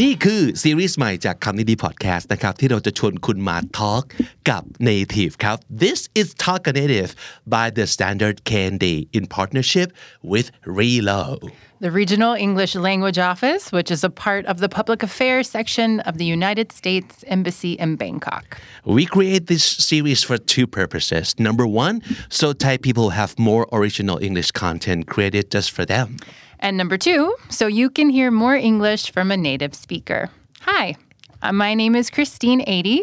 นี่คือซีรีส์ใหม่จากคำนี้ดีพอดแคสต์นะครับที่เราจะชวนคุณมาทอล์กกับ Native ครับ This is Talk Native by the Standard KND in partnership with RELO The Regional English Language Office, which is a part of the Public Affairs section of the United States Embassy in Bangkok. We create this series for two purposes. Number one, so Thai people have more original English content created just for them. And number two, so you can hear more English from a native speaker. Hi, uh, my name is Christine Eide.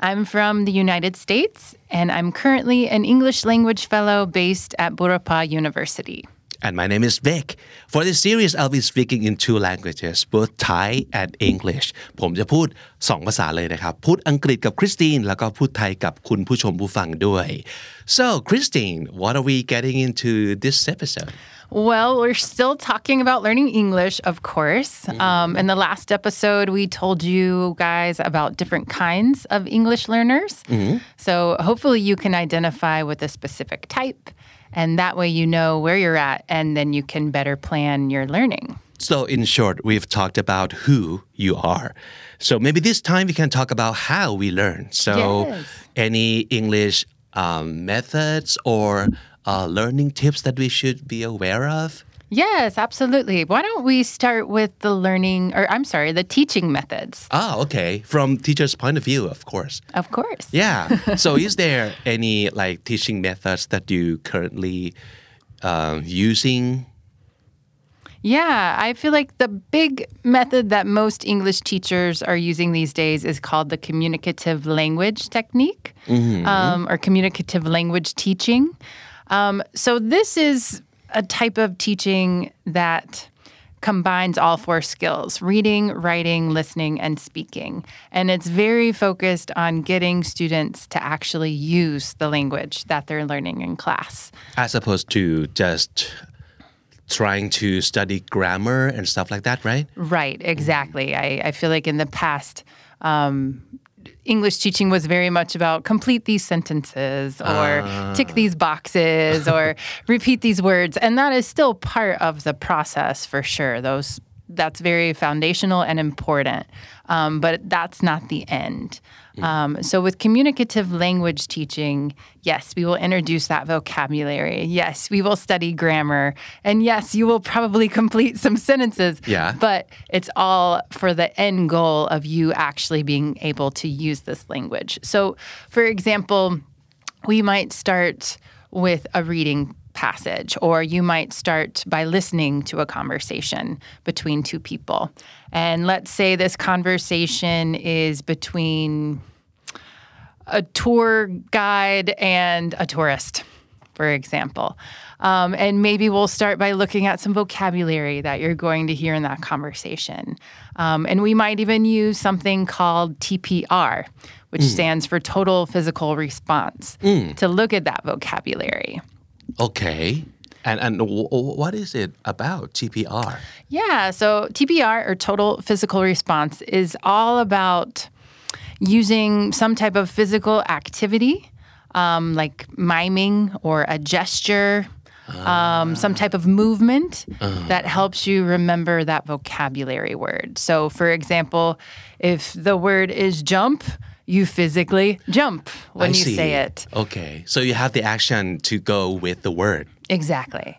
I'm from the United States, and I'm currently an English language fellow based at Burapha University and my name is Big. For this series, I'll be speaking in two languages, both Thai and English. ผมจะพูดสองภาษาเลยนะครับ พูดอังกฤษกับคริสตินแล้วก็พูดไทยกับคุณผู้ชมผู้ฟังด้วย So, Christine, what are we getting into this episode? Well, we're still talking about learning English, of course. Mm-hmm. Um, in the last episode, we told you guys about different kinds of English learners. Mm-hmm. So hopefully, you can identify with a specific type and that way you know where you're at, and then you can better plan your learning. So, in short, we've talked about who you are. So, maybe this time we can talk about how we learn. So, Yes. any English um, methods or uh, learning tips that we should be aware of? Yes, absolutely. Why don't we start with the learning, or I'm sorry, the teaching methods? Ah, okay. From teacher's point of view, of course. Of course. Yeah. so, is there any like teaching methods that you currently uh, using? Yeah, I feel like the big method that most English teachers are using these days is called the communicative language technique um, or communicative language teaching. Um, so, this is a type of teaching that combines all four skills reading, writing, listening, and speaking. And it's very focused on getting students to actually use the language that they're learning in class. As opposed to just trying to study grammar and stuff like that, right? Right, exactly. I, I feel like in the past, um, English teaching was very much about complete these sentences or ah. tick these boxes or repeat these words. And that is still part of the process for sure. Those that's very foundational and important. Um, but that's not the end. Um, so, with communicative language teaching, yes, we will introduce that vocabulary. Yes, we will study grammar. And yes, you will probably complete some sentences. Yeah. But it's all for the end goal of you actually being able to use this language. So, for example, we might start with a reading passage, or you might start by listening to a conversation between two people. And let's say this conversation is between a tour guide and a tourist, for example. Um, and maybe we'll start by looking at some vocabulary that you're going to hear in that conversation. Um, and we might even use something called TPR, which stands for Total Physical Response, to look at that vocabulary. Okay. And and w- w- what is it about TPR? Yeah, so TPR or total physical response is all about using some type of physical activity, um, like miming or a gesture, um, some type of movement that helps you remember that vocabulary word. So, for example, if the word is jump, you physically jump when I you see. say it. Okay. So you have the action to go with the word. Exactly.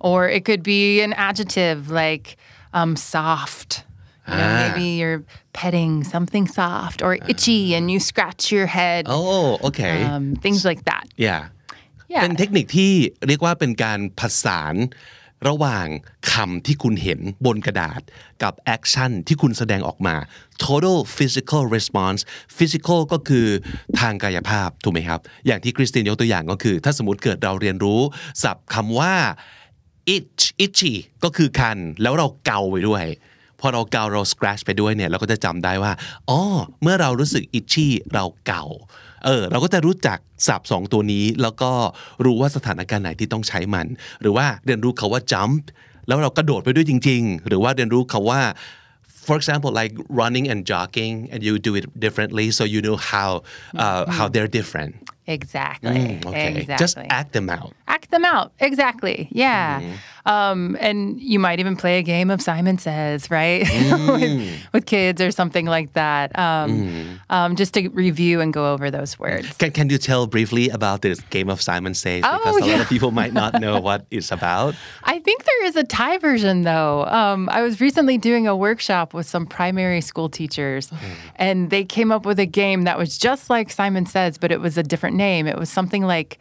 Or it could be an adjective like um, soft. You know, Ah. maybe you're petting something soft or itchy and you scratch your head. Oh, okay. Um, things like that. yeah. Yeah. เป็นเทคนิคที่เรียกว่าเป็นการผสาน ระหว่างคำที่คุณเห็นบนกระดาษกับแอคชั่นที่คุณแสดงออกมา total physical response physical ก็คือทางกายภาพถูกไหมครับ อย่างที่คริสตินยกตัวอย่างก็คือ ถ้าสมมติเกิดเราเรียนรู้ศัพท์คำว่า itch itchy ก็คือคัน แล้วเราเกาไปด้วยพอเราเกาเรา scratch ไปด้วยเนี่ยเราก็จะจำได้ว่าอ๋อเมื่อเรารู้สึก itchy เราเกา เออเราก็จะรู้จักศัพท์สองตัวนี้ แล้วก็รู้ว่าสถานการณ์ไหนที่ต้องใช้มัน หรือว่าเรียนรู้คาว่า jump แล้วเรากระโดดไปด้วยจริง ๆ หรือว่าเรียนรู้คาว่า for example like running and jogging and you do it differently so you know how uh, how they're different Exactly. Mm, okay Exactly. just act them out act them out. Exactly. Yeah. Um, and you might even play a game of Simon Says, right? with, with kids or something like that. Um, um, just to review and go over those words. Can, can you tell briefly about this game of Simon Says? Because Oh, a lot of people might not know what it's about. I think there is a Thai version though. Um, I was recently doing a workshop with some primary school teachers, and they came up with a game that was just like Simon Says, but it was a different name. It was something like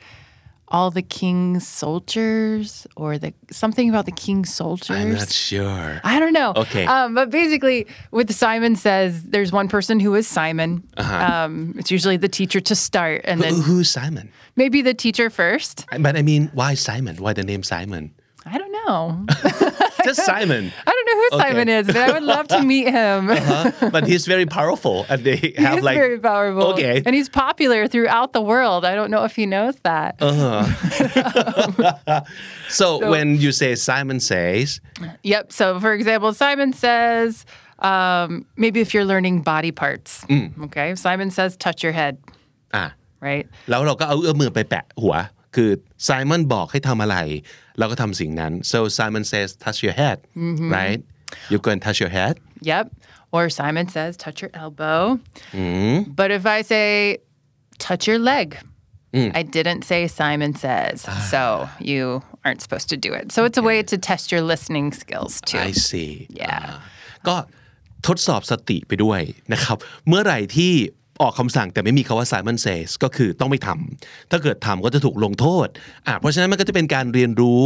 all the king's soldiers or the something about the king's soldiers. I'm not sure. I don't know. Okay. Um, but basically, with Simon says, there's one person who is Simon. Uh Um, it's usually the teacher to start, and Who, then who's Simon? maybe the teacher first. But I mean, why Simon? Why the name Simon? I don't know. Just Simon. I don't know who Okay. Simon is, but I would love to meet him. Huh? But he's very powerful, and they He have is like very powerful. Okay. And he's popular throughout the world. I don't know if he knows that. So, when you say Simon says, Yep. So, for example, Simon says, um, maybe if you're learning body parts, okay, Simon says, touch your head, อ่ะ right? แล้วเราก็เอาเอื้อมมือไปแปะหัว คือ Simon บอกให้ทำอะไร เราก็ทำสิ่งนั้น so Simon says touch your head right you go and touch your head Yep. Or Simon says, touch your elbow. But if I say, touch your leg, I didn't say Simon says. So you aren't supposed to do it. So it's a way to test your listening skills too. I see Yeah. อ่าก็ทดสอบสติไปด้วยนะครับ เมื่อไหร่ที่ ออกคำสั่งแต่ไม่มีคาว่า Simon says ก็คือต้องไม่ทำถ้าเกิดทำก็จะถูกลงโทษอะเพราะฉะนั้นมันก็จะเป็นการเรียนรู้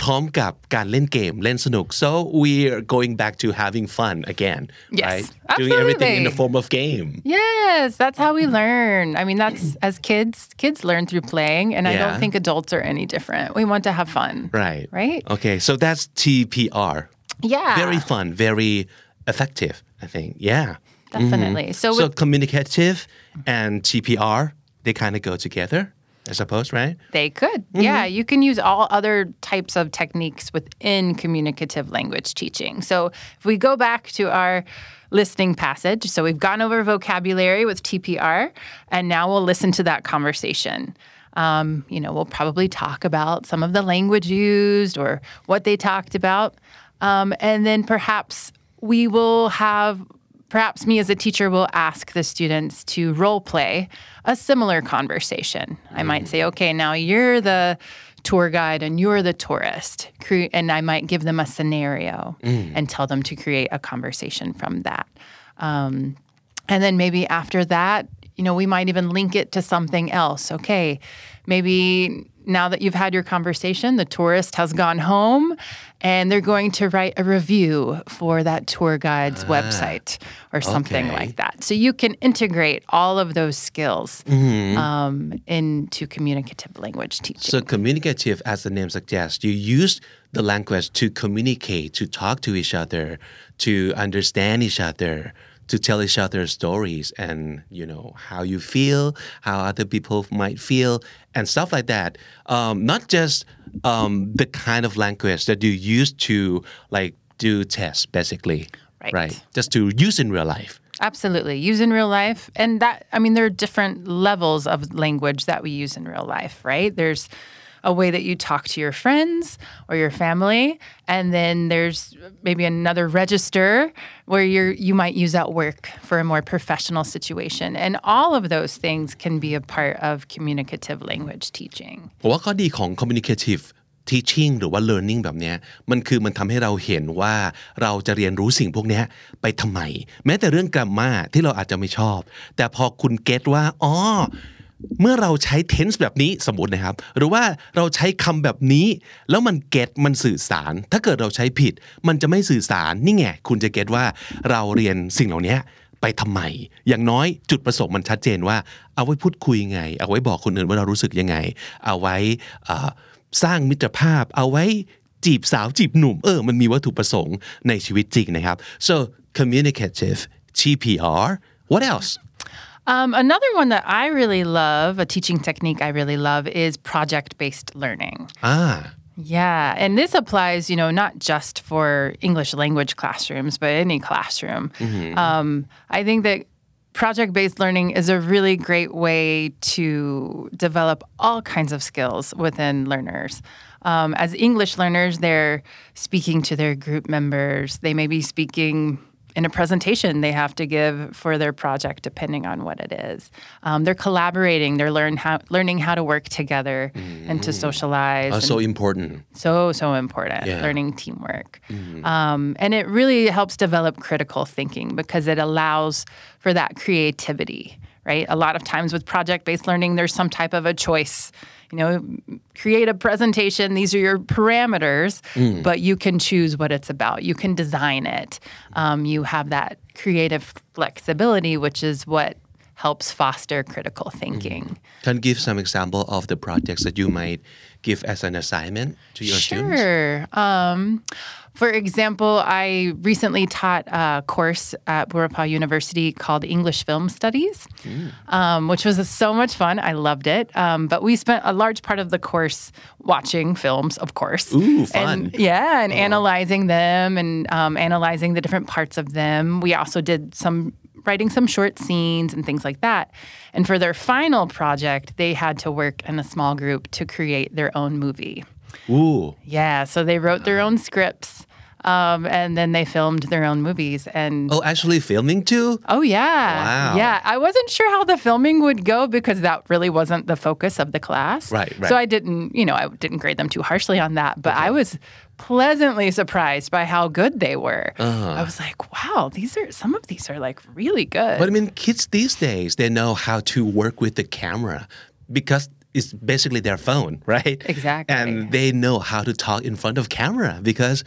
พร้อมๆกับการเล่นเกมเล่นสนุก so we're going back to having fun again Yes, right doing everything in the absolutely. form of game Yes, that's how we learn. I mean, that's as kids, kids learn through playing, and I Yeah. don't think adults are any different. We want to have fun. right Right? okay so that's TPR Yeah. very fun very effective I think yeah Definitely. So, so with, communicative and TPR they kind of go together I suppose right they could. Yeah, you can use all other types of techniques within communicative language teaching. So, if we go back to our listening passage, so we've gone over vocabulary with TPR, and now we'll listen to that conversation. Um, you know, we'll probably talk about some of the language used or what they talked about. Um, and then perhaps we will have perhaps me as a teacher will ask the students to role play a similar conversation. I might say, okay, now you're the tour guide and you're the tourist. And I might give them a scenario and tell them to create a conversation from that. Um, and then maybe after that, you know, we might even link it to something else. Okay, maybe now that you've had your conversation, the tourist has gone home and they're going to write a review for that tour guide's website or something okay. like that. So you can integrate all of those skills um, into communicative language teaching. So communicative, as the name suggests, you use the language to communicate, to talk to each other, to understand each other, to tell each other stories and you know how you feel, how other people might feel, and stuff like that. Um, not just um, the kind of language that you use to like do tests, basically, Right. Just to use in real life. Absolutely. Use in real life. And that, I mean, there are different levels of language that we use in real life, right? There's a way that you talk to your friends or your family. And then there's maybe another register where you're, you might use at work for a more professional situation. And all of those things can be a part of communicative language teaching. ผมว่าข้อดีของ communicative teaching หรือว่า learning แบบเนี้ยมันคือมันทำให้เราเห็นว่าเราจะเรียนรู้สิ่งพวกเนี้ยไปทำไม แม้แต่เรื่องกร m มาที่เราอาจจะไม่ชอบ แต่พอคุณเก็ตว่าอ๋อ เมื่อเราใช้ tense แบบนี้สมมตินะครับ หรือว่าเราใช้คำแบบนี้ แล้วมันเก็ตมันสื่อสาร ถ้าเกิดเราใช้ผิด มันจะไม่สื่อสารนี่ไงคุณจะเก็ตว่าเราเรียนสิ่งเหล่านี้ไปทำไม อย่างน้อยจุดประสงค์มันชัดเจนว่า เอาไว้พูดคุยไง เอาไว้บอกคนอื่นว่าเรารู้สึกยังไง เอาไว้สร้างมิตรภาพ เอาไว้จีบสาวจีบหนุ่มเออมันมีวัตถุประสงค์ในชีวิตจริงนะครับ so communicative TPR what else Um, another one that I really love, a teaching technique I really love, is project based learning. Ah. Yeah, and this applies, you know, not just for English language classrooms, but any classroom. Um, I think that project based learning is a really great way to develop all kinds of skills within learners. Um, as English learners, they're speaking to their group members. They may be speaking in a presentation they have to give for their project, depending on what it is. Um, they're collaborating. They're learn how, learning how to work together and to socialize. And- so important so so important Yeah. learning teamwork um, and it really helps develop critical thinking because it allows for that creativity right a lot of times with project-based learning there's some type of a choice you know create a presentation. These are your parameters but you can choose what it's about. You can design it. Um, you have that creative flexibility which is what helps foster critical thinking. Can you give some example of the projects that you might give as an assignment to your students? Sure. Um, for example, I recently taught a course at Burapha University called English Film Studies, um, which was so much fun. I loved it. Um, but we spent a large part of the course watching films, of course. Ooh, fun. And, yeah, and analyzing them and um, analyzing the different parts of them. We also did some writing some short scenes and things like that. And for their final project, they had to work in a small group to create their own movie. Ooh Yeah, so they wrote their own scripts, um, and then they filmed their own movies. And oh actually filming too oh yeah, Wow. yeah. I wasn't sure how the filming would go because that really wasn't the focus of the class. Right, right. So I didn't, you know, I didn't grade them too harshly on that, but I was pleasantly surprised by how good they were. Uh-huh. I was like, wow, these are some of these are like really good. But I mean, kids these days, they know how to work with the camera because it's basically their phone, right? Exactly. And they know how to talk in front of camera because,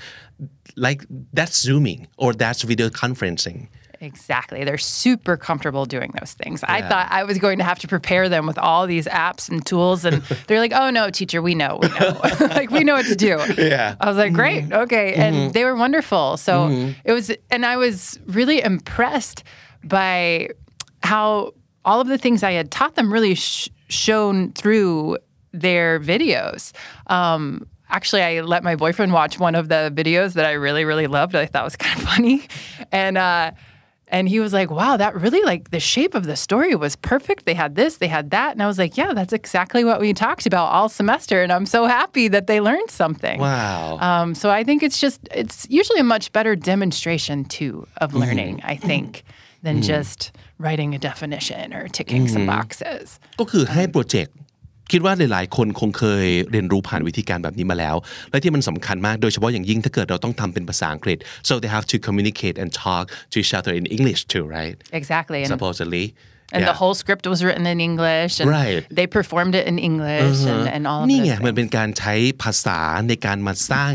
like, that's Zooming or that's video conferencing. Exactly. They're super comfortable doing those things. I thought I was going to have to prepare them with all these apps and tools. And they're like, oh, no, teacher, we know. We know. like, we know what to do. Yeah. I was like, great. Mm-hmm. Okay. And mm-hmm. they were wonderful. So mm-hmm. it was, and I was really impressed by how all of the things I had taught them really sh- shone through their videos. Um, actually, I let my boyfriend watch one of the videos that I really, really loved. I thought was kind of funny, and uh, and he was like, "Wow, that really like the shape of the story was perfect. They had this, they had that," and I was like, "Yeah, that's exactly what we talked about all semester." And I'm so happy that they learned something. Wow. Um, so I think it's just it's usually a much better demonstration too of learning. I think than just writing a definition or ticking some boxes. ก็คือให้โปรเจกต์คิดว่าหลายๆ คนคงเคยเรียนรู้ผ่านวิธีการแบบนี้มาแล้ว และที่มันสำคัญมากโดยเฉพาะอย่างยิ่งถ้าเกิดเราต้องทำเป็นภาษาอังกฤษ so they have to communicate and talk to each other in English too right Exactly, and supposedly and Yeah. the whole script was written in English, and Right. they performed it in English, and, and all of นี่ those ไง things. มันเป็นการใช้ภาษาในการมาสร้าง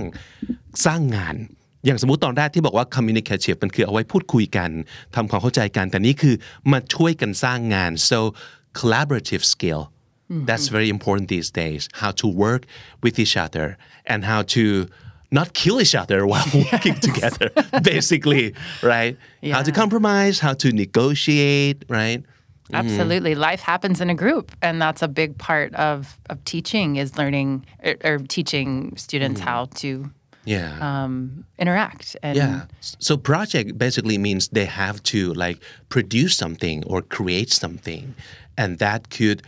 สร้างงาน อย่างสมมุติตอนแรกที่บอกว่า communicative มันคือเอาไว้พูดคุยกันทำความเข้าใจกันแต่นี่คือมาช่วยกันสร้างงาน so collaborative skill that's very important these days how to work with each other and how to not kill each other while working together basically right how to Yeah. compromise how to negotiate right Absolutely. Life happens in a group. And that's a big part of, of teaching is learning or, or teaching students how to yeah um, interact. And Yeah. So project basically means they have to like produce something or create something. And that could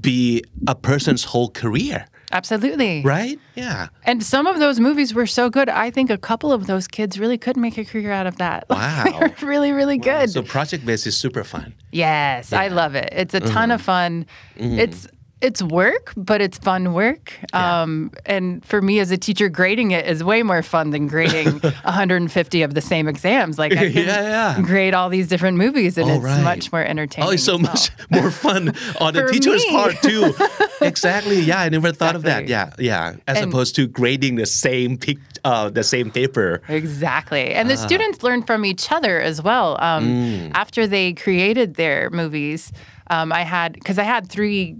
be a person's whole career, absolutely. right? Yeah. And some of those movies were so good. I think a couple of those kids really could make a career out of that. Wow. They're really, really good. So project based is super fun. Yes, I love it. It's a ton of fun. It's it's work, but it's fun work. Um, and for me as a teacher, grading it is way more fun than grading 150 of the same exams. Like I can Yeah, yeah. grade all these different movies, and Oh, it's right. much more entertaining. Oh, it's so well. much more fun on the teacher's me. part too. exactly. Yeah, I never thought of that. Yeah, yeah. As And- opposed to grading the same pic, uh, the same paper. Exactly. And Ah. the students learn from each other as well. Um, Mm. After they created their movies, um, I had, because I had three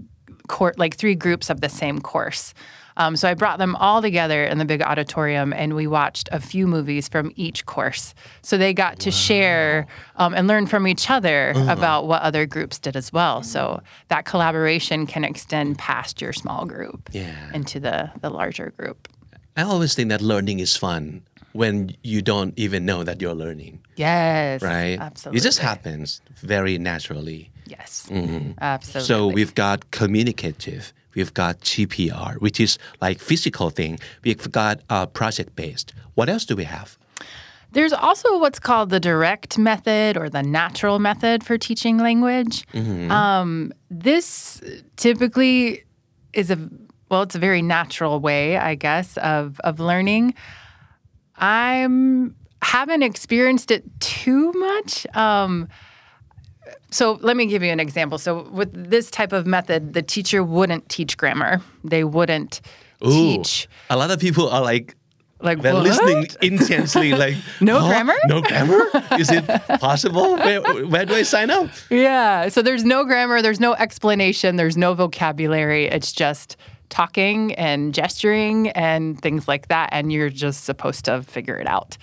cour like three groups of the same course. Um, so I brought them all together in the big auditorium, and we watched a few movies from each course. So they got to share um, and learn from each other about what other groups did as well. So that collaboration can extend past your small group Yeah. into the the larger group. I always think that learning is fun when you don't even know that you're learning, Yes, right? Absolutely, It just happens very naturally. Yes, Mm-hmm. absolutely. So we've got communicative, we've got TPR, which is like physical thing. We've got uh, project based. What else do we have? There's also what's called the direct method or the natural method for teaching language. Um, this typically is a well, it's a very natural way, I guess, of of learning. I'm haven't experienced it too much. Um, so let me give you an example. So with this type of method, the teacher wouldn't teach grammar. They wouldn't Ooh, teach a lot of people are like like they're what? listening intensely, like No "Huh? grammar? no grammar. Is it possible? Where, where do I sign up? Yeah. So there's no grammar, there's no explanation, there's no vocabulary. It's just talking and gesturing and things like that. And you're just supposed to figure it out.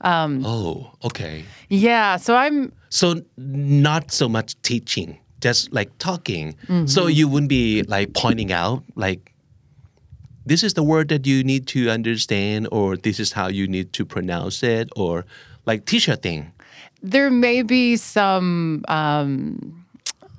Um, oh, okay. Yeah. So I'm, So not so much teaching, just like talking. Mm-hmm. So you wouldn't be like pointing out like this is the word that you need to understand or this is how you need to pronounce it or like teacher thing. there may be some, um,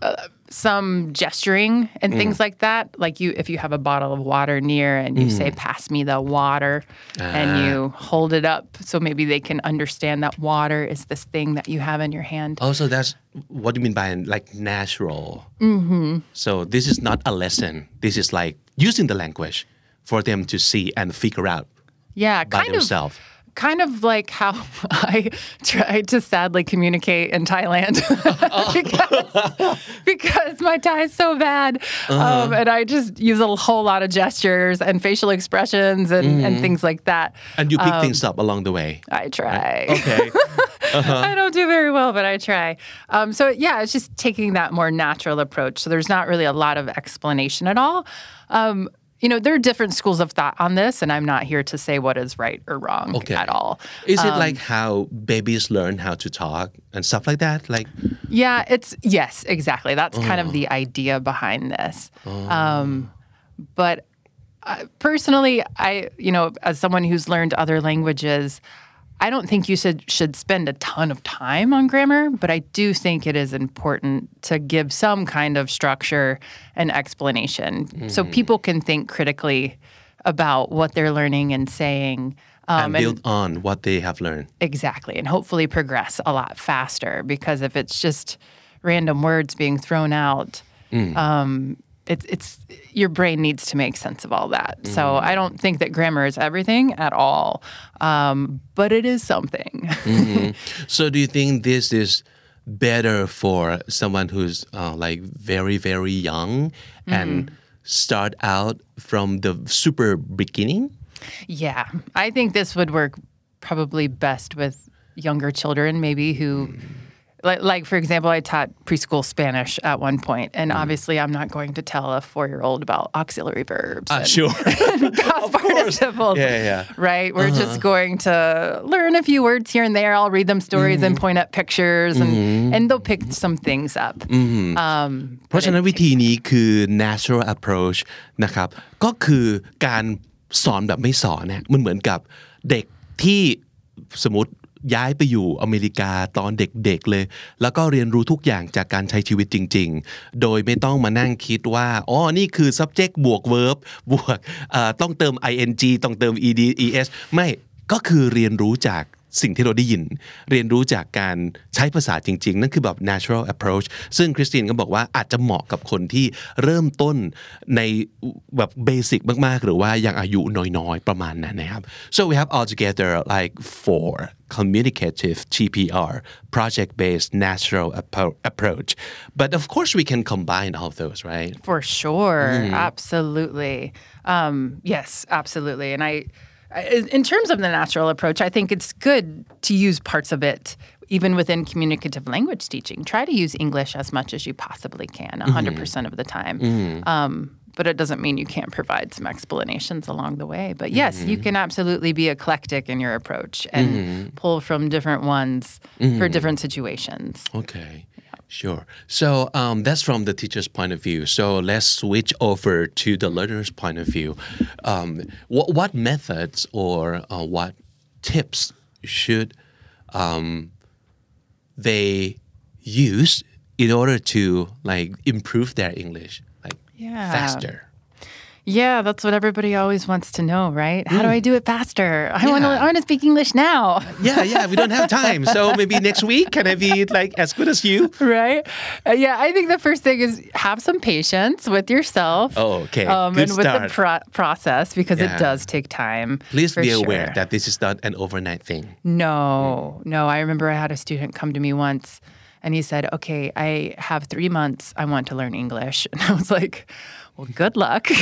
uh, some gesturing and things mm. like that. Like you, if you have a bottle of water near and you say, mm. pass me the water, and ah. you hold it up. So maybe they can understand that water is this thing that you have in your hand. Also, that's what do you mean by like natural. Mm-hmm. So this is not a lesson. This is like using the language for them to see and figure out Yeah, by kind of. Kind of like how I tried to sadly communicate in Thailand because, because my Thai is so bad. Um, and I just use a whole lot of gestures and facial expressions and, and things like that. And you pick Um, things up along the way. I try. Okay. I don't do very well, but I try. Um, so yeah, it's just taking that more natural approach. So there's not really a lot of explanation at all. Um, you know, there are different schools of thought on this, and I'm not here to say what is right or wrong Okay. at all. Is it like how babies learn how to talk and stuff like that? Like, Yeah, it's yes, exactly. That's kind of the idea behind this. Um, but uh, personally, I you know, as someone who's learned other languages, I don't think you should should spend a ton of time on grammar, but I do think it is important to give some kind of structure and explanation so people can think critically about what they're learning and saying. Um, and build on what they have learned. Exactly, and hopefully progress a lot faster. Because if it's just random words being thrown out, um, it's it's your brain needs to make sense of all that. So I don't think that grammar is everything at all, um, but it is something. So, do you think this is better for someone who's uh, like very, very young and start out from the super beginning? yeah, I think this would work probably best with younger children, maybe who. Like, like, for example, I taught preschool Spanish at one point, and obviously, I'm not going to tell a four-year-old about auxiliary verbs. and- sure. past participles. Yeah, yeah. Right? We're just going to learn a few words here and there. I'll read them stories and point at pictures and, and they'll pick some things up. Um, เพราะฉะนั้นวิธีนี้คือ natural approach นะครับ ก็คือการสอนแบบไม่สอนเนี่ยมันเหมือนกับเด็กที่สมมติ ย้ายไปอยู่อเมริกาตอนเด็กๆเลย แล้วก็เรียนรู้ทุกอย่างจากการใช้ชีวิตจริง ๆ โดยไม่ต้องมานั่งคิดว่าอ๋อนี่คือ subject บวก verb บวกต้องเติม ing ต้องเติม ed es ไม่ก็คือเรียนรู้จาก สิ่งที่เราได้ยิน เรียนรู้จากการใช้ภาษาจริง ๆ นั่นคือแบบ natural approach ซึ่งคริสตินก็บอกว่าอาจจะเหมาะกับคนที่เริ่มต้นในแบบเบสิกมากๆ หรือว่ายังอายุน้อยๆ ประมาณนั้นนะครับ so we have altogether like four communicative TPR project based natural appro- approach but of course we can combine all of those right For sure. Absolutely. Um, yes, absolutely. And I, I- Uh, in terms of the natural approach, I think it's good to use parts of it even within communicative language teaching, try to use English as much as you possibly can, 100% mm-hmm. percent of the time. Mm-hmm. Um, but it doesn't mean you can't provide some explanations along the way. But yes, you mm-hmm. can absolutely be eclectic in your approach and pull from different ones for different situations. Okay. Sure. So um, that's from the teacher's point of view. So let's switch over to the learner's point of view. Um, what, what methods or uh, what tips should um, they use in order to like improve their English like Yeah. faster? Yeah, that's what everybody always wants to know, right? How do I do it faster? I want to Yeah. I want to speak English now. Yeah, yeah. We don't have time, so maybe next week can I be like as good as you? right? Uh, yeah, I think the first thing is have some patience with yourself. Oh, okay. Um, Good and with the pro- process because Yeah. it does take time. Please be aware sure. that this is not an overnight thing. No, no. I remember I had a student come to me once and he said, Okay, I have three months. I want to learn English. And I was like, Well, good luck.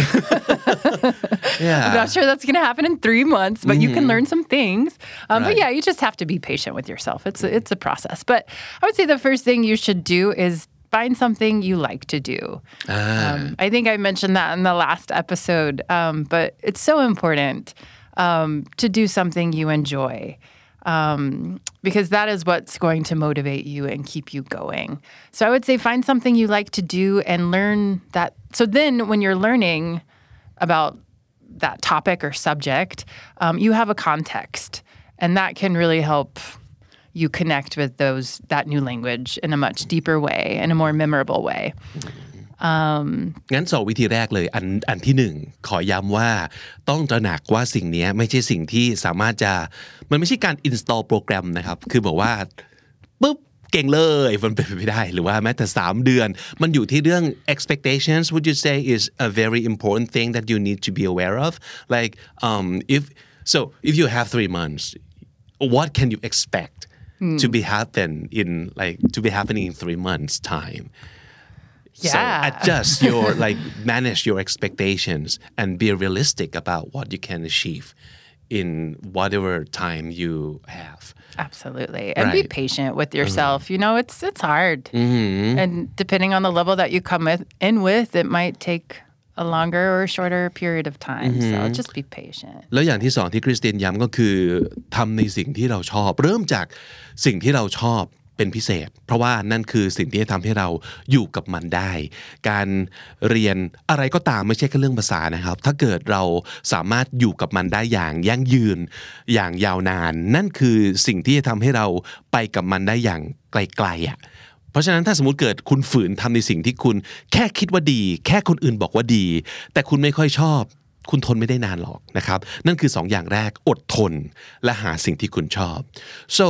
Yeah. I'm not sure that's going to happen in three months, but you can learn some things. Um, But yeah, you just have to be patient with yourself. It's a, it's a process. But I would say the first thing you should do is find something you like to do. Um, I think I mentioned that in the last episode, um, but it's so important um, to do something you enjoy. Um, because that is what's going to motivate you and keep you going. So I would say find something you like to do and learn that. So then when you're learning about that topic or subject, um, you have a context, and that can really help you connect with those that new language in a much deeper way, in a more memorable way. งั้นสองวิธีแรกเลยอันอันที่หนึ่งขอย้ำว่าต้องตระหนักว่าสิ่งเนี้ยไม่ใช่สิ่งที่สามารถจะมันไม่ใช่การ install โปรแกรมนะครับ คือบอกว่าปุ๊บเก่งเลยมันเป็นไปไม่ได้หรือว่าแม้แต่ 3 เดือน มันอยู่ที่เรื่อง expectations would you say is a very important thing that you need to be aware of like um if so if you have three months what can you expect to be happen in like to be happening in three months time Yeah. so adjust your like manage your expectations and be realistic about what you can achieve in whatever time you have. Absolutely, and be Right. patient with yourself. You know, it's it's hard, Mm-hmm. and depending on the level that you come with, in with, it might take a longer or shorter period of time. Mm-hmm. So just be patient. แล้วอย่างที่สองที่คริสตินย้ำก็คือทำในสิ่งที่เราชอบ เริ่มจากสิ่งที่เราชอบ เป็นพิเศษ เพราะว่านั่นคือสิ่งที่จะทำให้เราอยู่กับมันได้ การเรียนอะไรก็ตามไม่ใช่แค่เรื่องภาษานะครับ ถ้าเกิดเราสามารถอยู่กับมันได้อย่างยั่งยืน อย่างยาวนาน นั่นคือสิ่งที่จะทำให้เราไปกับมันได้อย่างไกลๆอะเพราะฉะนั้นถ้าสมมติเกิดคุณฝืนทำในสิ่งที่คุณแค่คิดว่าดี แค่คนอื่นบอกว่าดี แต่คุณไม่ค่อยชอบ คุณทนไม่ได้นานหรอกนะครับนั่นคือสองอย่างแรกอดทนและหาสิ่งที่คุณชอบ so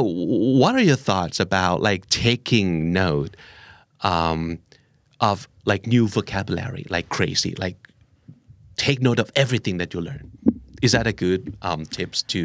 what are your thoughts about like taking note um, of like new vocabulary like crazy like take note of everything that you learn is that a good um, tips to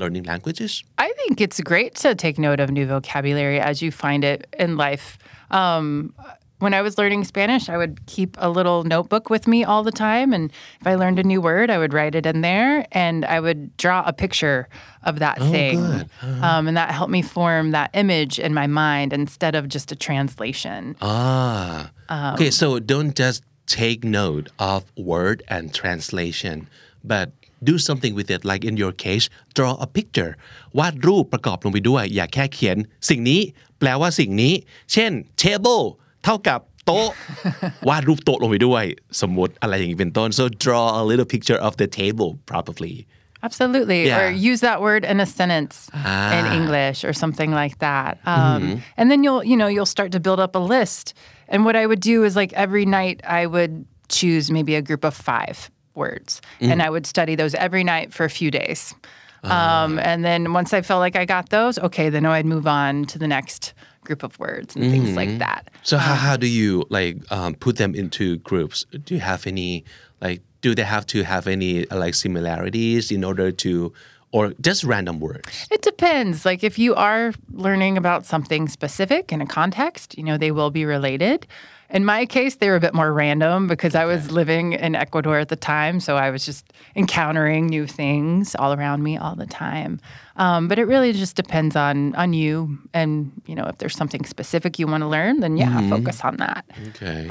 learning languages I think it's great to take note of new vocabulary as you find it in life. Um, when I was learning Spanish, I would keep a little notebook with me all the time. And if I learned a new word, I would write it in there and I would draw a picture of that thing. good. Um, and that helped me form that image in my mind instead of just a translation. Ah. okay, so don't just take note of word and translation, but do something with it. Like in your case, draw a picture. วาดรูปประกอบลงไปด้วย อย่าแค่เขียน สิ่งนี้แปลว่าสิ่งนี้ เช่น table เท่ากับโต๊ะ วาดรูปโต๊ะลงไปด้วย สมมติอะไรอย่างนี้เป็นต้น so draw a little picture of the table probably Absolutely. Yeah. Or use that word in a sentence in Ah. English or something like that. Um, And then you'll, you know, you'll start to build up a list. And what I would do is like every night I would choose maybe a group of five words and I would study those every night for a few days. Um, and then once I felt like I got those, okay, then I'd move on to the next group of words and things like that. So how, how do you like um, put them into groups? Do you have any like do they have to have any like similarities in order to or just random words It depends. Like if you are learning about something specific in a context, you know, they will be related. In my case, they were a bit more random because I was living in Ecuador at the time. So I was just encountering new things all around me all the time. Um, but it really just depends on on you. And, you know, if there's something specific you want to learn, then yeah, focus on that. okay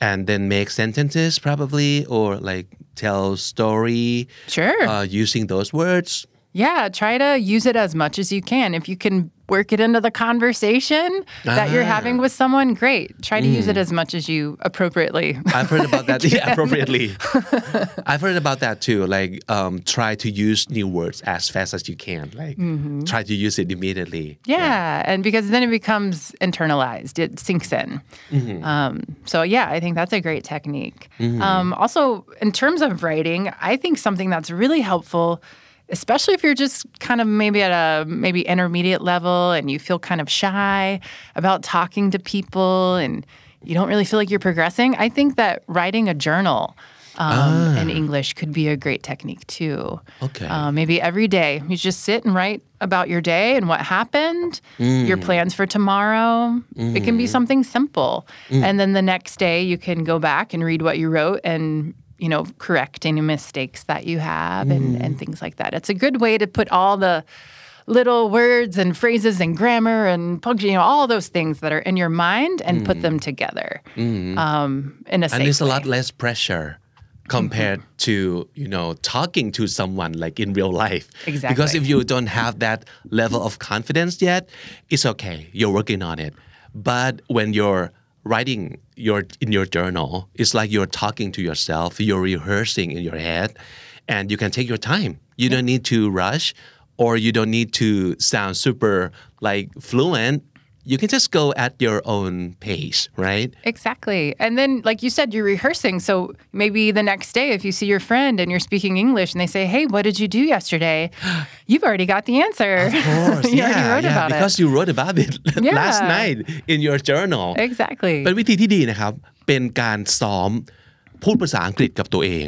and then make sentences probably or like tell story Sure. uh, using those words Yeah, try to use it as much as you can. If you can work it into the conversation that you're having with someone, great. Try to use it as much as you appropriately. I've heard about that yeah, appropriately. I've heard about that too. Like, um, try to use new words as fast as you can. Like, try to use it immediately. yeah, and because then it becomes internalized, it sinks in. Um, so, yeah, I think that's a great technique. Um, also, in terms of writing, I think something that's really helpful especially if you're just kind of maybe at a maybe intermediate level and you feel kind of shy about talking to people and you don't really feel like you're progressing, I think that writing a journal um, in English could be a great technique too. Okay. Uh, maybe every day you just sit and write about your day and what happened, your plans for tomorrow. It can be something simple. And then the next day you can go back and read what you wrote and you know, correct any mistakes that you have and, and mm. things like that. It's a good way to put all the little words and phrases and grammar and punctuation, you know, all those things that are in your mind and put them mm. together mm. um, in a and safe it's a lot less pressure compared mm-hmm. to you know talking to someone like in real life. Exactly. because if you don't have that level of confidence yet it's okay. You're working on it. But when you're writing your in your journal. It's like you're talking to yourself you're rehearsing in your head and you can take your time. You don't need to rush or you don't need to sound super like fluent you can just go at your own pace right Exactly. And then, like you said, you're rehearsing. So maybe the next day, if you see your friend and you're speaking English and they say, Hey, what did you do yesterday? You've already got the answer. Of course, you already yeah, wrote yeah, about because it. you wrote about it last Yeah. night in your journal. Exactly. เป็นวิธีที่ดีนะครับ เป็นการซ้อมพูดภาษาอังกฤษกับตัวเอง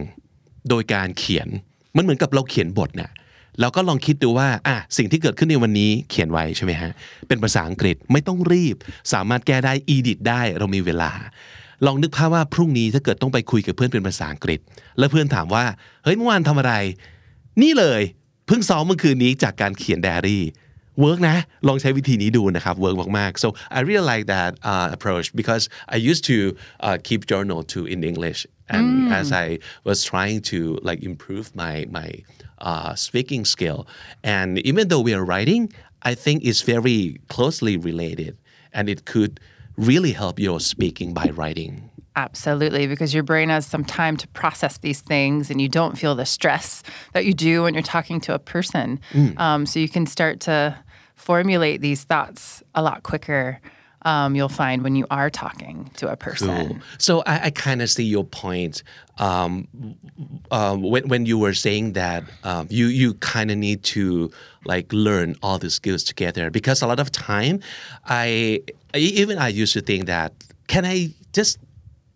โดยการเขียน มันเหมือนกับเราเขียนบทเนี่ย เราก็ลองคิดดูว่าอะสิ่งที่เกิดขึ้นในวันนี้เขียนไว้ใช่ไหมฮะ เป็นภาษาอังกฤษไม่ต้องรีบ สามารถแก้ได้อีดิทได้เรามีเวลา ลองนึกภาพว่าพรุ่งนี้ถ้าเกิดต้องไปคุยกับเพื่อนเป็นภาษาอังกฤษ แล้วเพื่อนถามว่า เฮ้ยเมื่อวานทำอะไร นี่เลยเพิ่งซ้อมเมื่อคืนนี้จากการเขียนไดอารี่เวิร์กนะลองใช้วิธีนี้ดูนะครับเวิร์กมากๆ so I really like that uh, approach because I used to uh, keep journal too in English and as I was trying to like improve my my uh, speaking skill and even though we are writing I think it's very closely related and it could really help your speaking by writing Absolutely, because your brain has some time to process these things and you don't feel the stress that you do when you're talking to a person. Um, so you can start to formulate these thoughts a lot quicker. Um, you'll find when you are talking to a person. Cool. So I, I kind of see your point um, um, when when you were saying that um, you you kind of need to like learn all the skills together. Because a lot of time I even I used to think that can I just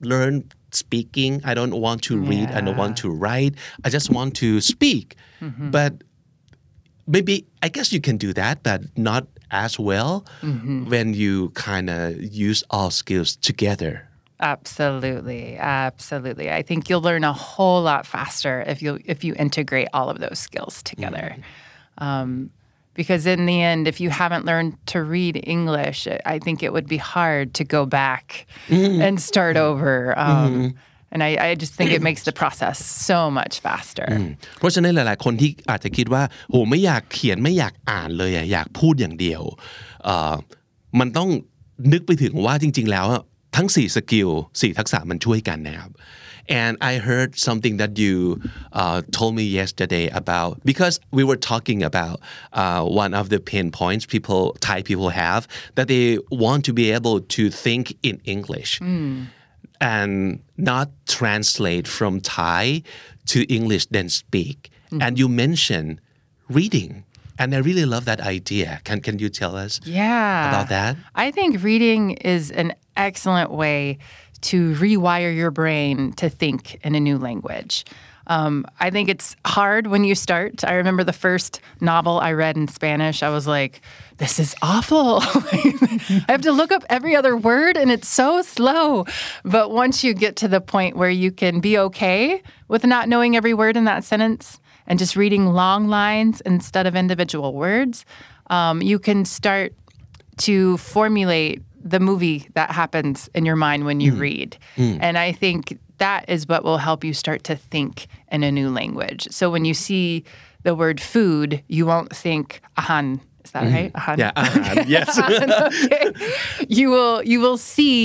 learn speaking? I don't want to read I don't want to write. I just want to speak. But maybe I guess you can do that, but not as well when you kind of use all skills together. Absolutely, absolutely. I think you'll learn a whole lot faster if you if you integrate all of those skills together. Um, because in the end, if you haven't learned to read English, I think it would be hard to go back and start over. Um, And I, I just think it makes the process so much faster. เพราะฉะนั้นหลาย ๆ คนที่อาจจะคิดว่าโหไม่อยากเขียนไม่อยากอ่านเลยอะอยากพูดอย่างเดียวเอ่อมันต้องนึกไปถึงว่าจริง ๆ แล้วอะทั้ง 4 สกิล 4 ทักษะมันช่วยกันนะครับ and I heard something that you uh, told me yesterday about because we were talking about uh, one of the pain points people Thai people have that they want to be able to think in English and not translate from Thai to English then speak. Mm-hmm. And you mentioned reading. And I really love that idea. Can can you tell us Yeah. about that? I think reading is an excellent way to rewire your brain to think in a new language. Um, I think it's hard when you start. I remember the first novel I read in Spanish. I was like, this is awful. I have to look up every other word and it's so slow. But once you get to the point where you can be okay with not knowing every word in that sentence and just reading long lines instead of individual words, um, you can start to formulate the movie that happens in your mind when you read. And I think that is what will help you start to think in a new language. So when you see the word food, you won't think ahan. Is that right? Ahan. yeah อาหาร yes okay. You will you will see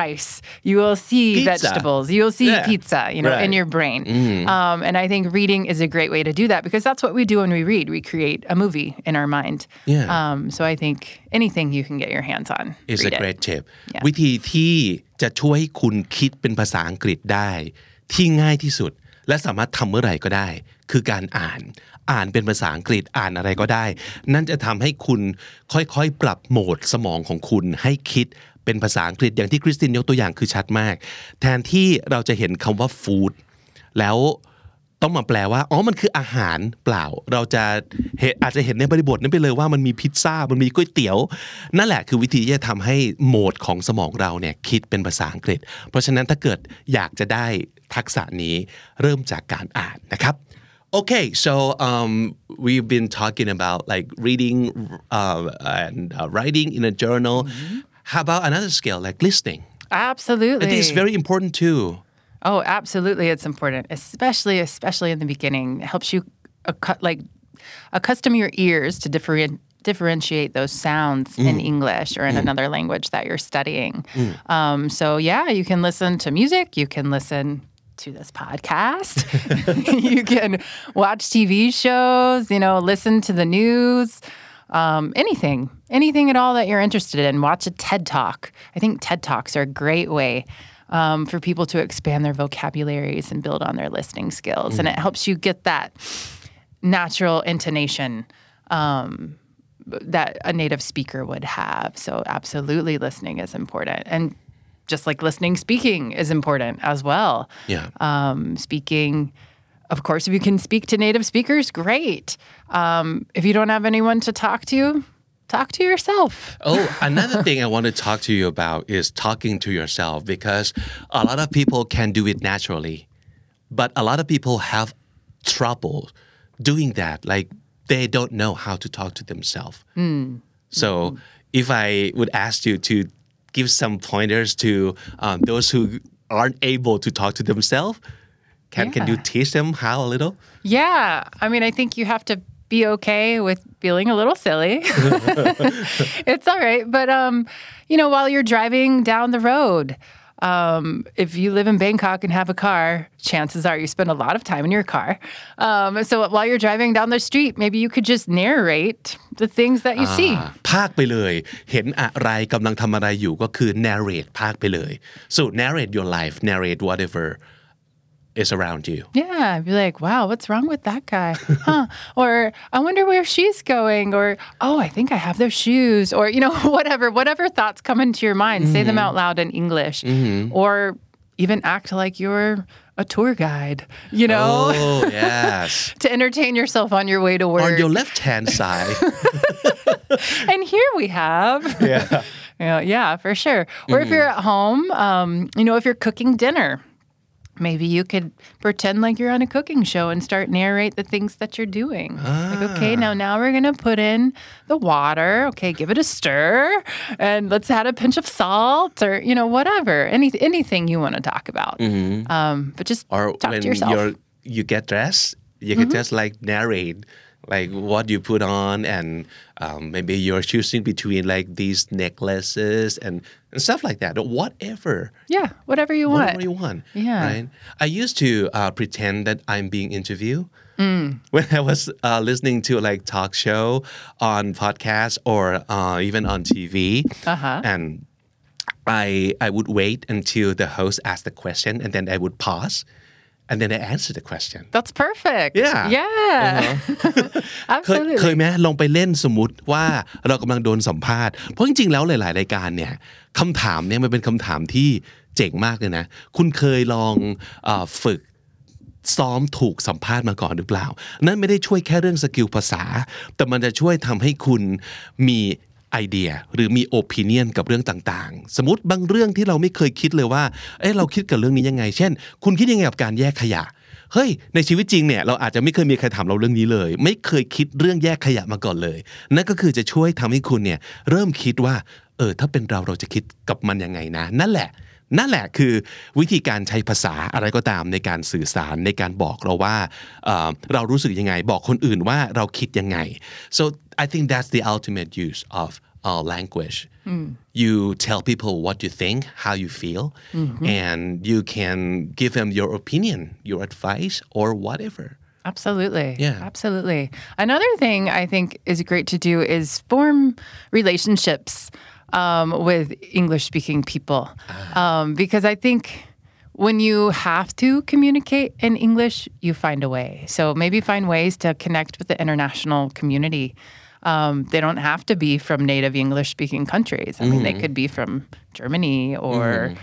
rice. You will see Pizza. vegetables. You will see Yeah. pizza. You know, in Right. your brain. Um, and I think reading is a great way to do that because that's what we do when we read. We create a movie in our mind. Yeah. Um, so I think anything you can get your hands on. is a read it. great tip Yeah. วิธีที่จะช่วยให้คุณคิดเป็นภาษาอังกฤษได้ ที่ง่ายที่สุด และสามารถทำเมื่อไหร่ก็ได้ คือการอ่าน อ่านเป็นภาษาอังกฤษอ่านอะไรก็ได้ นั่นจะทำให้คุณค่อยๆ ปรับโหมดสมองของคุณให้คิดเป็นภาษาอังกฤษอย่างที่คริสตินยกตัวอย่างคือชัดมาก แทนที่เราจะเห็นคำว่า food แล้วต้องมาแปลว่าอ๋อมันคืออาหารเปล่า เราจะเห็นอาจจะเห็นในบริบทนั้นไปเลยว่ามันมีพิซซ่ามันมีก๋วยเตี๋ยว นั่นแหละคือวิธีที่จะทำให้โหมดของสมองเราเนี่ยคิดเป็นภาษาอังกฤษ เพราะฉะนั้นถ้าเกิดอยากจะได้ทักษะนี้เริ่มจากการอ่านนะครับ Okay, so um, we've been talking about like reading uh, and uh, writing in a journal. How about another skill like listening? Absolutely. I think it's very important too. Oh, absolutely, it's important, especially especially in the beginning. It helps you accu- like accustom your ears to different differentiate those sounds in English or in another language that you're studying. Um, so yeah, you can listen to music. You can listen to this podcast. you can watch TV shows. You know, listen to the news. Um, anything, anything at all that you're interested in. Watch a TED Talk. I think TED Talks are a great way um, for people to expand their vocabularies and build on their listening skills. And it helps you get that natural intonation um, that a native speaker would have. So, absolutely, listening is important. And just like listening, speaking is important as well. Yeah. Um, speaking, of course, if you can speak to native speakers, great. Um, if you don't have anyone to talk to, talk to yourself. Oh, another thing I want to talk to you about is talking to yourself because a lot of people can do it naturally, but a lot of people have trouble doing that. Like they don't know how to talk to themselves. So if I would ask you to give some pointers to um, those who aren't able to talk to themselves, can can you teach them how a little? Yeah. I mean, I think you have to be okay with feeling a little silly. it's all right. But, um, you know, while you're driving down the road, um, if you live in Bangkok and have a car, chances are you spend a lot of time in your car. Um, so while you're driving down the street, maybe you could just narrate the things that you see. Ah, ภาคไปเลย เห็นอะไรกำลังทำอะไรอยู่ก็คือ narrate ภาคไปเลย so narrate your life narrate whatever is around you Yeah, be like, wow, what's wrong with that guy? Huh? or I wonder where she's going. Or, oh, I think I have those shoes. Or, you know, whatever, whatever thoughts come into your mind, say them mm-hmm. out loud in English. Mm-hmm. Or even act like you're a tour guide, you know, oh yes to entertain yourself on your way to work. on your left hand side and here we have. Yeah. yeah, yeah, for sure. Or if mm-hmm. you're at home, um, you know, if you're cooking dinner, maybe you could pretend like you're on a cooking show and start narrate the things that you're doing. Like, okay, ah. now now we're gonna put in the water. Okay, give it a stir, and let's add a pinch of salt, or you know, whatever, any anything you want to talk about. Mm-hmm. Um, but just or talk when to yourself. you're you get dressed you can mm-hmm. just like narrate like what you put on and um, maybe you're choosing between like these necklaces and, and stuff like that or whatever yeah, whatever you want. whatever you want. Yeah. Right. I used to uh, pretend that I'm being interviewed when I was uh, listening to like talk show on podcast or uh, even on TV. Uh-huh. And I I would wait until the host asked the question and then I would pause and then I answer the question. That's perfect. Yeah. Yeah. เคย Absolutely. เคยไหมลองไปเล่นสมมุติว่าเรากำลังโดนสัมภาษณ์เพราะจริงๆแล้วหลายๆรายการเนี่ยคำถามเนี่ยมันเป็นคำถามที่เจ๋งมากเลยนะ คุณเคยลองเออฝึกซ้อมถูกสัมภาษณ์มาก่อนหรือเปล่า นั่นไม่ได้ช่วยแค่เรื่องสกิลภาษา แต่มันจะช่วยทำให้คุณมี ไอเดียหรือมีโอปิเนียนกับเรื่องต่างๆ สมมติบางเรื่องที่เราไม่เคยคิดเลยว่า เอ้เราคิดกับเรื่องนี้ยังไง เช่น คุณคิดยังไงกับการแยกขยะ เฮ้ย ในชีวิตจริงเนี่ยเราอาจจะไม่เคยมีใครถามเราเรื่องนี้เลย ไม่เคยคิดเรื่องแยกขยะมาก่อนเลย นั่นก็คือจะช่วยทำให้คุณเนี่ยเริ่มคิดว่า เออ ถ้าเป็นเราเราจะคิดกับมันยังไงนะ นั่นแหละนั่นแหละคือวิธีการใช้ภาษาอะไรก็ตามในการสื่อสารในการบอกเราว่าเออเรารู้สึกยังไง บอกคนอื่นว่าเราคิดยังไง so I think that's the ultimate use of uh, language you tell people what you think how you feel and you can give them your opinion your advice or whatever Absolutely. Yeah. Absolutely. Another thing I think is great to do is form relationships um, with English speaking people. Um, because I think when you have to communicate in English, you find a way. So maybe find ways to connect with the international community. Um, they don't have to be from native English speaking countries. I mean, they could be from Germany or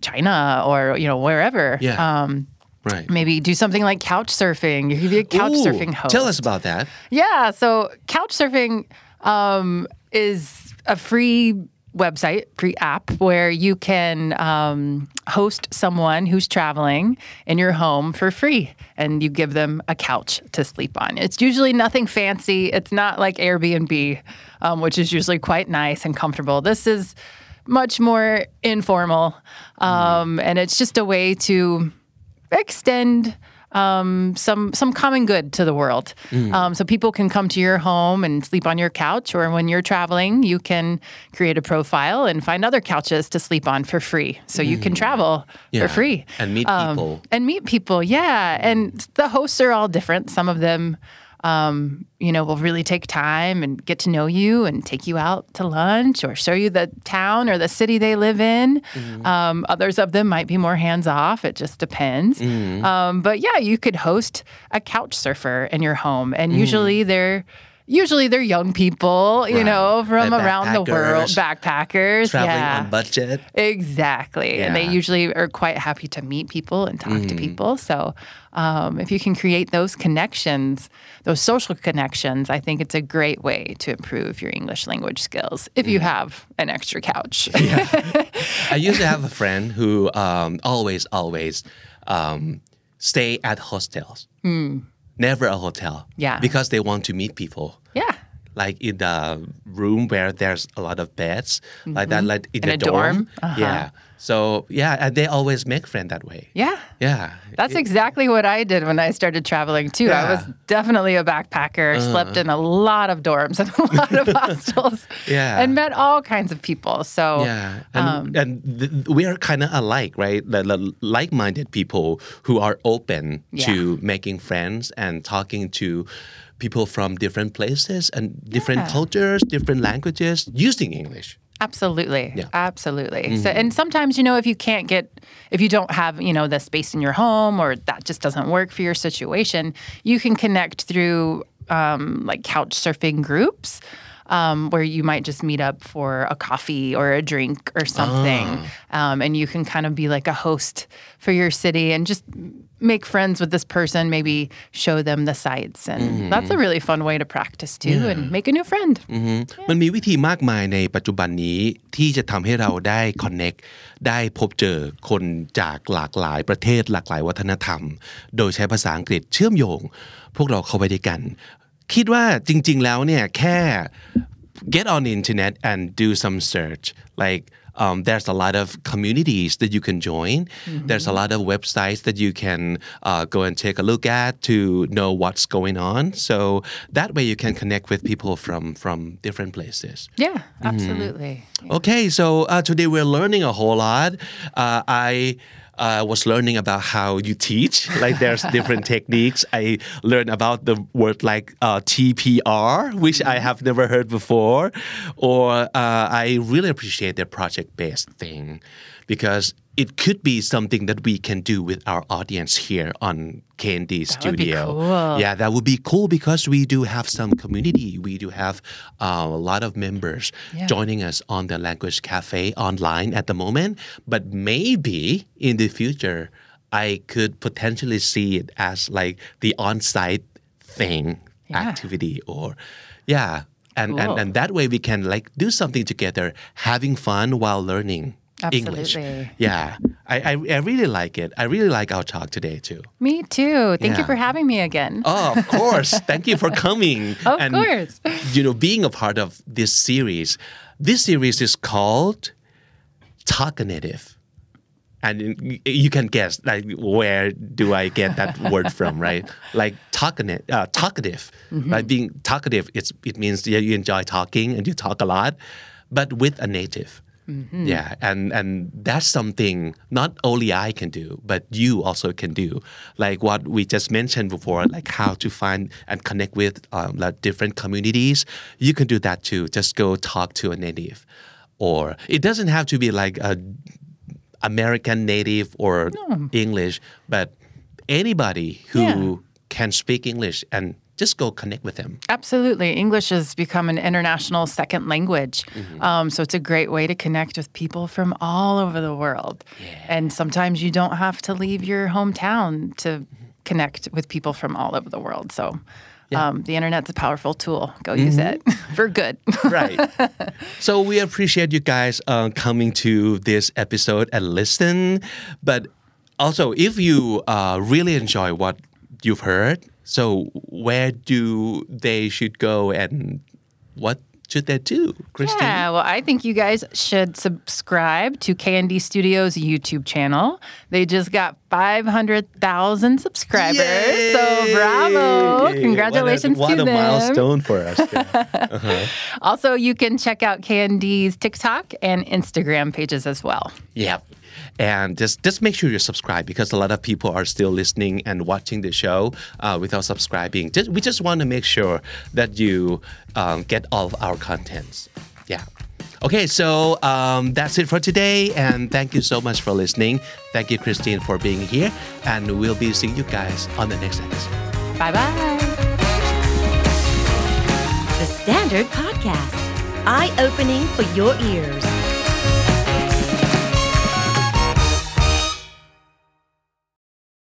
China or, you know, wherever. Yeah. Um, right maybe do something like couch surfing. You could be a couch Ooh, surfing host. tell us about that Yeah, so couch surfing um, is a free website, free app where you can um, host someone who's traveling in your home for free and you give them a couch to sleep on. It's usually nothing fancy. It's not like Airbnb, um, which is usually quite nice and comfortable. This is much more informal um, and it's just a way to extend um, some some common good to the world. Um, so people can come to your home and sleep on your couch, or when you're traveling, you can create a profile and find other couches to sleep on for free. So you can travel Yeah. for free And meet Um, people. And meet people, yeah. And the hosts are all different. Some of them. Um, you know, will really take time and get to know you and take you out to lunch or show you the town or the city they live in. Um, others of them might be more hands off. It just depends. Um, but yeah, you could host a couch surfer in your home, and usually they're usually they're young people, you Right. know, from around the world, backpackers. traveling yeah. on budget Exactly. And they usually are quite happy to meet people and talk to Mm. people. So um, if you can create those connections, those social connections, I think it's a great way to improve your English language skills if Mm. you have an extra couch. I used to have a friend who um, always, always um, stay at hostels. Never a hotel. Yeah. Because they want to meet people. Yeah. Like in the room where there's a lot of beds, like that, like in, In the a dorm? Uh-huh. Yeah. So yeah, and they always make friends that way. Yeah. Yeah. That's exactly what I did when I started traveling too. I was Uh-huh. definitely a backpacker, slept in a lot of dorms and a lot of hostels, Yeah. and met all kinds of people. So Yeah, and, um, and th- we are kind of alike, right? Like-minded people who are open Yeah. to making friends and talking to people from different places and different Yeah. cultures, different languages, using English. Absolutely. Yeah. Absolutely. So, and sometimes, you know, if you can't get, if you don't have, you know, the space in your home or that just doesn't work for your situation, you can connect through um, like couch surfing groups Um, where you might just meet up for a coffee or a drink or something. Um, and you can kind of be like a host for your city and just make friends with this person, maybe show them the sights. And that's a really fun way to practice too and make a new friend. มันมีวิธีมากมายในปัจจุบันนี้ที่จะทำให้เราได้คอนเน็กได้พบเจอคนจากหลากหลายประเทศหลากหลายวัฒนธรรม โดยใช้ภาษาอังกฤษเชื่อมโยง พวกเราเข้าไปด้วยกัน คิดว่าจริง ๆ แล้วเนี่ยแค่ get on the internet and do some search like um, there's a lot of communities that you can join. There's a lot of websites that you can uh, go and take a look at to know what's going on. So that way you can connect with people from from different places. Yeah, absolutely. Okay, so uh, today we're learning a whole lot. Uh, I uh, was learning about how you teach. Like there's different techniques. I learned about the word like uh, TPR, which I have never heard before. Or uh, I really appreciate the project-based thing because it could be something that we can do with our audience here on KND Studio. cool. Yeah, that would be cool because we do have some community. We do have uh, a lot of members Yeah. joining us on the Language Cafe online at the moment. But maybe in the future, I could potentially see it as like the on-site thing, Yeah. activity, or yeah, and, and and that way we can like do something together, having fun while learning English. Yeah, I, I I really like it. I really like our talk today too. Me too. Thank you for having me again. Oh, of course. Thank you for coming. Of and, course. You know, being a part of this series. This series is called Talk-a-Native. And you- can guess like where do I get that word from, right? Like talkative, uh, talkative, Mm-hmm. right? Being talkative, it's it means yeah, you enjoy talking and you talk a lot, but with a native. Mm-hmm. Yeah, and and that's something not only I can do, but you also can do. Like what we just mentioned before, like how to find and connect with um, like different communities. You can do that too. Just go talk to a native, or it doesn't have to be like a American native or English, but anybody who Yeah. can speak English and just go connect with them. Absolutely. English has become an international second language. Mm-hmm. Um, so it's a great way to connect with people from all over the world. And sometimes you don't have to leave your hometown to connect with people from all over the world. So um, the internet's a powerful tool. Go use it Mm-hmm. for good. right. So we appreciate you guys uh, coming to this episode and listen. But also, if you uh, really enjoy what you've heard, so where do they should go and what should they do, Christine? Yeah, well, I think you guys should subscribe to KND Studios YouTube channel. They just got 500,000 subscribers. So bravo. Yay! Congratulations what a, to what a them. milestone for us. Yeah. Uh-huh. Also, you can check out KND's TikTok and Instagram pages as well. Yeah. And just just make sure you subscribe because a lot of people are still listening and watching the show uh, without subscribing. Just, we just want to make sure that you um, get all of our contents. Yeah. Okay, so um, that's it for today, and thank you so much for listening. Thank you, Christine, for being here, and we'll be seeing you guys on the next episode. Bye bye. The Standard Podcast, eye opening for your ears.